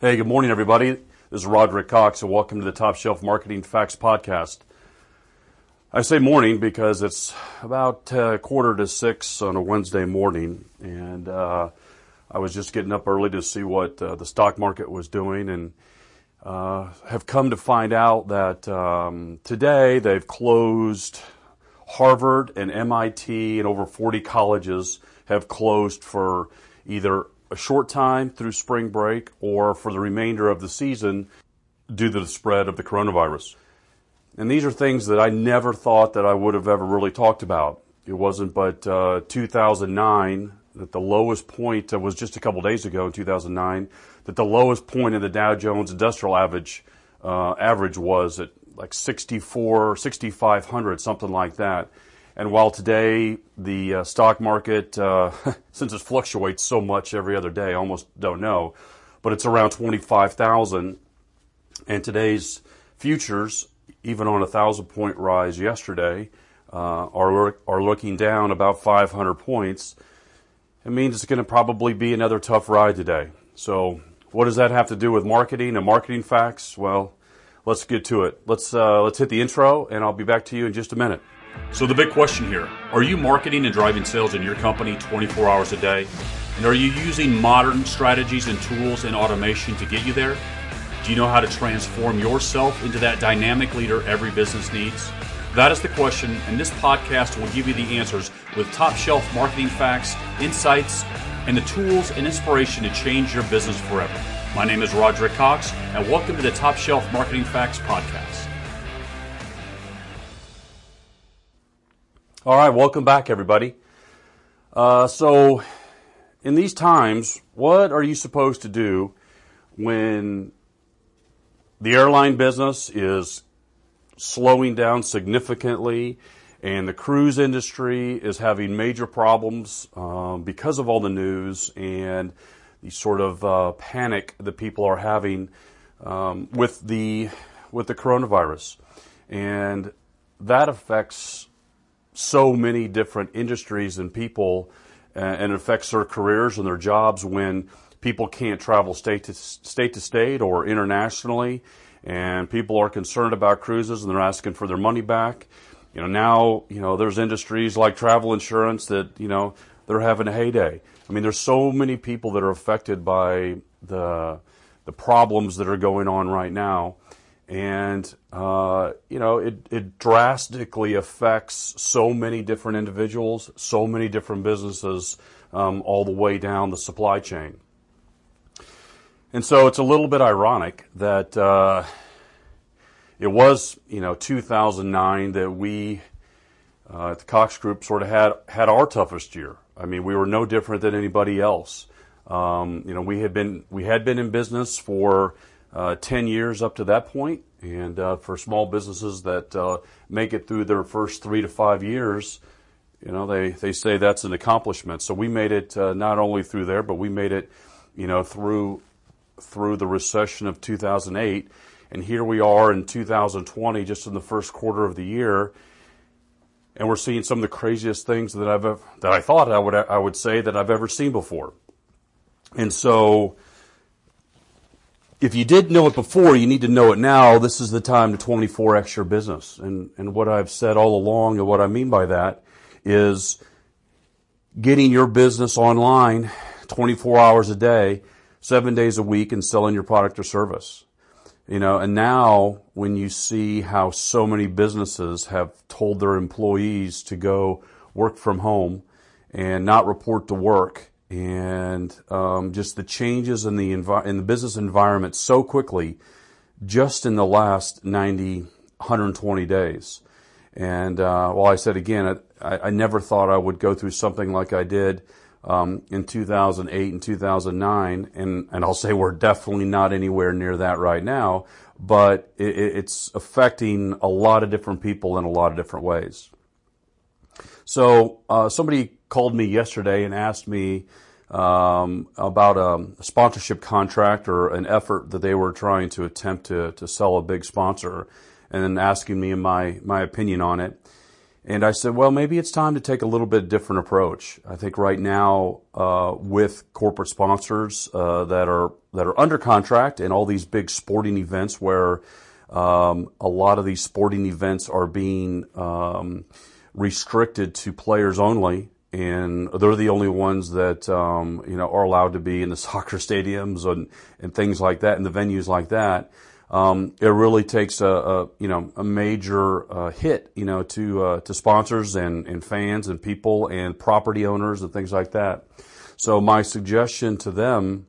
Hey, good morning, everybody. This is Roderick Cox, and welcome to the Top Shelf Marketing Facts Podcast. I say morning because it's about uh, quarter to six on a Wednesday morning, and uh, I was just getting up early to see what uh, the stock market was doing, and uh, have come to find out that um, today they've closed Harvard and MIT and over 40 colleges have closed for either a short time through spring break or for the remainder of the season due to the spread of the coronavirus. And these are things that I never thought that I would have ever really talked about. It wasn't but uh, 2009 that the lowest point uh, was just a couple days ago in 2009 that the lowest point in the Dow Jones Industrial Average uh, average was at like 64, 6,500, something like that. And while today the uh, stock market, uh, since it fluctuates so much every other day, I almost don't know, but it's around 25,000. And today's futures, even on a thousand point rise yesterday, uh, are are looking down about 500 points. It means it's going to probably be another tough ride today. So, what does that have to do with marketing and marketing facts? Well, let's get to it. Let's uh, let's hit the intro, and I'll be back to you in just a minute. So the big question here, are you marketing and driving sales in your company 24 hours a day? And are you using modern strategies and tools and automation to get you there? Do you know how to transform yourself into that dynamic leader every business needs? That is the question, and this podcast will give you the answers with top shelf marketing facts, insights, and the tools and inspiration to change your business forever. My name is Roderick Cox, and welcome to the Top Shelf Marketing Facts Podcast. All right, welcome back, everybody. Uh, so, in these times, what are you supposed to do when the airline business is slowing down significantly and the cruise industry is having major problems um, because of all the news and the sort of uh, panic that people are having um, with the with the coronavirus, and that affects so many different industries and people, uh, and it affects their careers and their jobs when people can't travel state to state to state or internationally, and people are concerned about cruises and they're asking for their money back. You know now you know there's industries like travel insurance that you know they're having a heyday. I mean, there's so many people that are affected by the the problems that are going on right now, and uh, you know, it it drastically affects so many different individuals, so many different businesses, um, all the way down the supply chain. And so it's a little bit ironic that uh, it was, you know, 2009 that we uh, at the Cox Group sort of had had our toughest year. I mean, we were no different than anybody else. Um, you know, we had been we had been in business for uh, ten years up to that point, and uh, for small businesses that uh, make it through their first three to five years, you know, they they say that's an accomplishment. So we made it uh, not only through there, but we made it, you know, through through the recession of 2008, and here we are in 2020, just in the first quarter of the year and we're seeing some of the craziest things that I've that I thought I would I would say that I've ever seen before. And so, if you did know it before, you need to know it now. This is the time to 24x your business. And and what I've said all along, and what I mean by that, is getting your business online 24 hours a day, seven days a week, and selling your product or service. You know, and now when you see how so many businesses have told their employees to go work from home and not report to work, and um, just the changes in the envi- in the business environment so quickly, just in the last 90, 120 days. And uh, well, I said again, I, I never thought I would go through something like I did um, in 2008 and 2009, and, and I'll say we're definitely not anywhere near that right now, but it, it's affecting a lot of different people in a lot of different ways. So uh, somebody called me yesterday and asked me um, about a sponsorship contract or an effort that they were trying to attempt to, to sell a big sponsor, and then asking me my my opinion on it. And I said, well, maybe it's time to take a little bit different approach. I think right now, uh, with corporate sponsors uh, that are that are under contract and all these big sporting events where um, a lot of these sporting events are being um, restricted to players only, and they're the only ones that um, you know are allowed to be in the soccer stadiums and and things like that, and the venues like that um, it really takes a, a, you know a major uh, hit you know to uh, to sponsors and, and fans and people and property owners and things like that. So my suggestion to them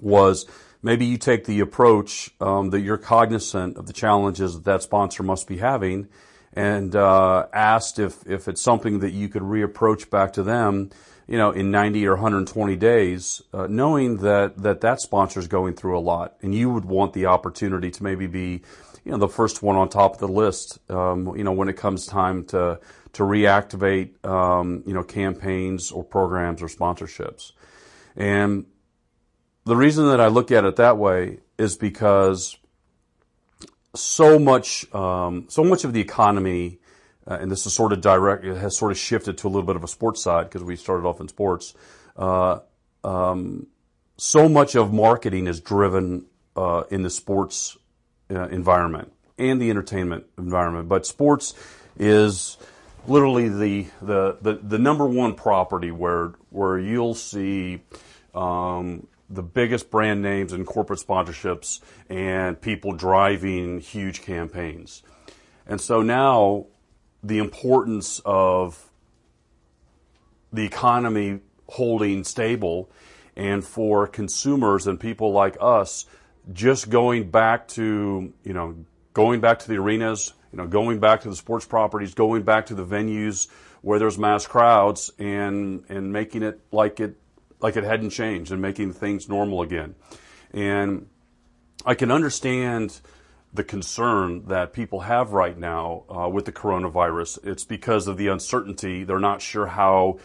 was maybe you take the approach um, that you're cognizant of the challenges that that sponsor must be having, and uh, asked if if it's something that you could reapproach back to them you know, in 90 or 120 days, uh, knowing that, that that sponsor is going through a lot and you would want the opportunity to maybe be, you know, the first one on top of the list, um, you know, when it comes time to, to reactivate, um, you know, campaigns or programs or sponsorships. And the reason that I look at it that way is because so much, um, so much of the economy uh, and this is sort of direct, it has sort of shifted to a little bit of a sports side because we started off in sports. Uh, um, so much of marketing is driven uh, in the sports uh, environment and the entertainment environment, but sports is literally the, the, the, the number one property where, where you'll see um, the biggest brand names and corporate sponsorships and people driving huge campaigns. And so now the importance of the economy holding stable and for consumers and people like us just going back to, you know, going back to the arenas, you know, going back to the sports properties, going back to the venues where there's mass crowds and, and making it like it, like it hadn't changed and making things normal again. And I can understand the concern that people have right now uh, with the coronavirus. It's because of the uncertainty. They're not sure how,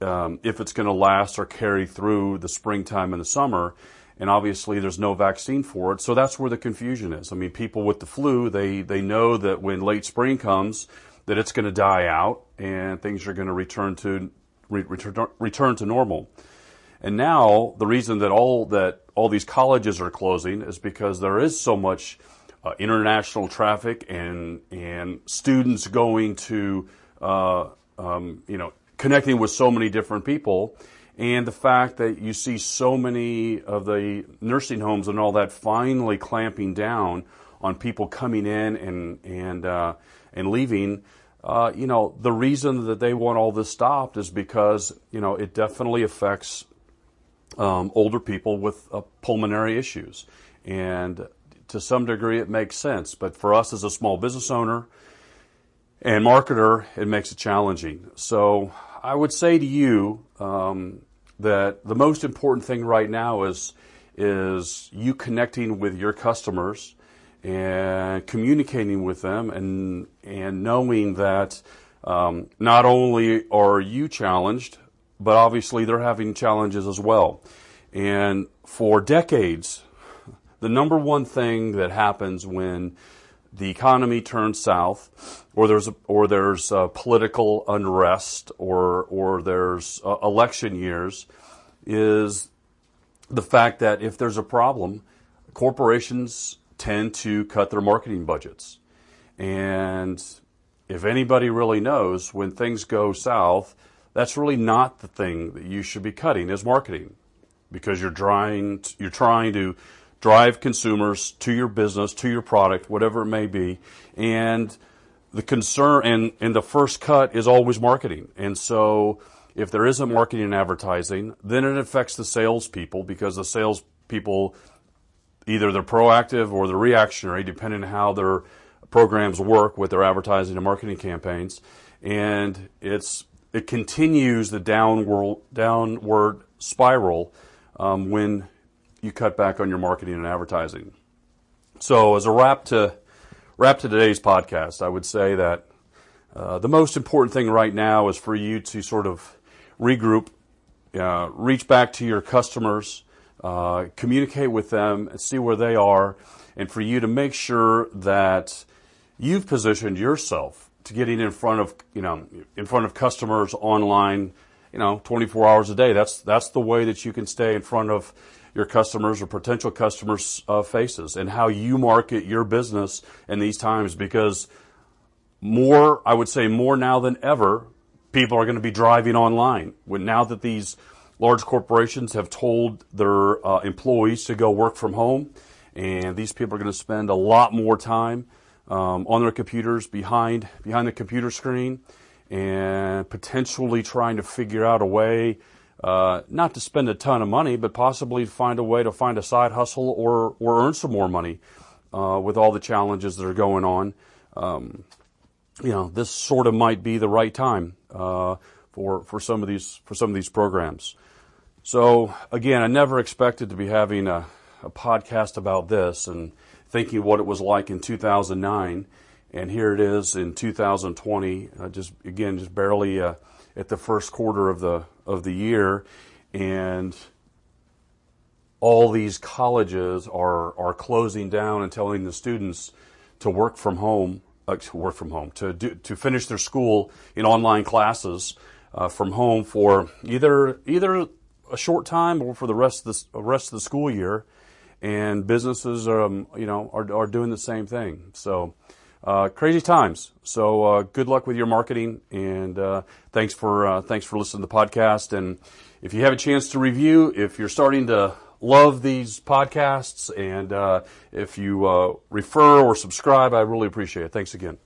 um, if it's going to last or carry through the springtime and the summer. And obviously, there's no vaccine for it. So that's where the confusion is. I mean, people with the flu, they, they know that when late spring comes, that it's going to die out and things are going to return to re- return, return to normal. And now the reason that all that all these colleges are closing is because there is so much uh, international traffic and and students going to uh, um, you know connecting with so many different people, and the fact that you see so many of the nursing homes and all that finally clamping down on people coming in and and uh, and leaving. Uh, you know, the reason that they want all this stopped is because, you know, it definitely affects um, older people with uh, pulmonary issues. And to some degree it makes sense. But for us as a small business owner and marketer, it makes it challenging. So I would say to you um, that the most important thing right now is is you connecting with your customers and communicating with them and and knowing that um, not only are you challenged, but obviously they're having challenges as well. And for decades, the number one thing that happens when the economy turns south, or there's a, or there's political unrest, or or there's uh, election years, is the fact that if there's a problem, corporations tend to cut their marketing budgets, and if anybody really knows when things go south, that's really not the thing that you should be cutting is marketing, because you're trying you're trying to drive consumers to your business, to your product, whatever it may be. And the concern and, and the first cut is always marketing. And so if there isn't marketing and advertising, then it affects the salespeople because the salespeople either they're proactive or they're reactionary, depending on how their programs work with their advertising and marketing campaigns. And it's it continues the downward downward spiral um, when you cut back on your marketing and advertising. So, as a wrap to wrap to today's podcast, I would say that uh, the most important thing right now is for you to sort of regroup, uh, reach back to your customers, uh, communicate with them, and see where they are, and for you to make sure that you've positioned yourself to getting in front of you know in front of customers online, you know, 24 hours a day. That's that's the way that you can stay in front of your customers or potential customers' uh, faces and how you market your business in these times because more, I would say more now than ever, people are going to be driving online. When now that these large corporations have told their uh, employees to go work from home, and these people are going to spend a lot more time um, on their computers behind behind the computer screen, and potentially trying to figure out a way uh, not to spend a ton of money, but possibly find a way to find a side hustle or or earn some more money uh, with all the challenges that are going on. Um, you know, this sort of might be the right time uh, for for some of these for some of these programs. So again, I never expected to be having a, a podcast about this and thinking what it was like in 2009, and here it is in 2020. Uh, just again, just barely uh, at the first quarter of the of the year, and all these colleges are are closing down and telling the students to work from home uh, to work from home, to do, to finish their school in online classes uh, from home for either either a short time or for the rest of the rest of the school year. And businesses, um, you know, are are doing the same thing. So. Uh, crazy times. So uh, good luck with your marketing, and uh, thanks for uh, thanks for listening to the podcast. And if you have a chance to review, if you're starting to love these podcasts. And uh, if you uh, refer or subscribe, I really appreciate it. Thanks again.